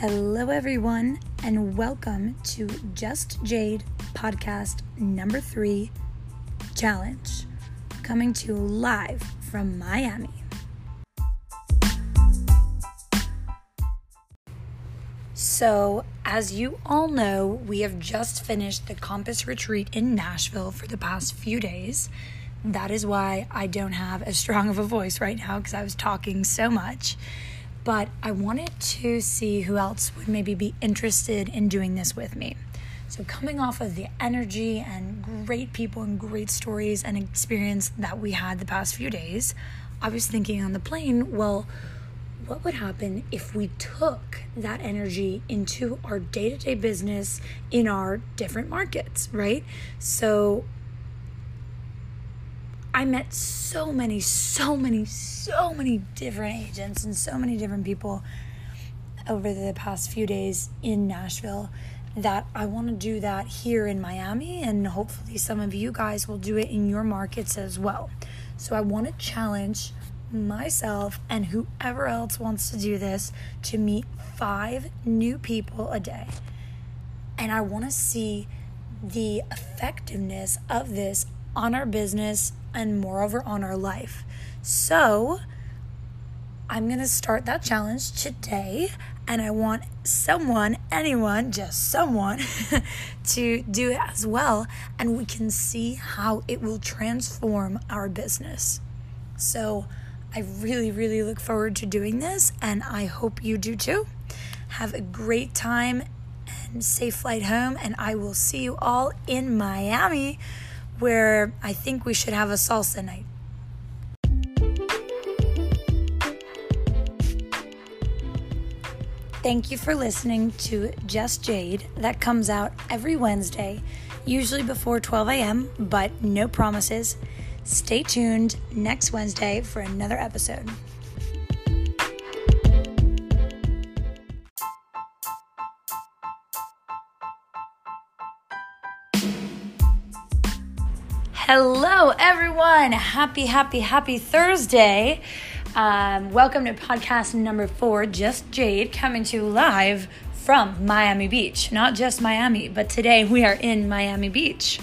Hello, everyone, and welcome to Just Jade podcast number three challenge, coming to you live from Miami. So, as you all know, we have just finished the Compass Retreat in Nashville for the past few days. That is why I don't have as strong of a voice right now because I was talking so much but I wanted to see who else would maybe be interested in doing this with me. So, coming off of the energy and great people and great stories and experience that we had the past few days, I was thinking on the plane, well, what would happen if we took that energy into our day to day business in our different markets, right? So, I met so many, so many, so many different agents and so many different people over the past few days in Nashville that I want to do that here in Miami, and hopefully, some of you guys will do it in your markets as well. So, I want to challenge myself and whoever else wants to do this to meet five new people a day. And I want to see the effectiveness of this on our business and moreover on our life. So, I'm going to start that challenge today, and I want someone, anyone, just someone, to do it as well, and we can see how it will transform our business. So, I really, really look forward to doing this, and I hope you do too. Have a great time and safe flight home, and I will see you all in Miami where I think we should have a salsa night. Thank you for listening to Just Jade. That comes out every Wednesday, usually before 12 a.m., but no promises. Stay tuned next Wednesday for another episode. Hello, everyone. Happy, happy, happy Thursday. Um, welcome to podcast number four, Just Jade, coming to you live from Miami Beach. Not just Miami, but today we are in Miami Beach.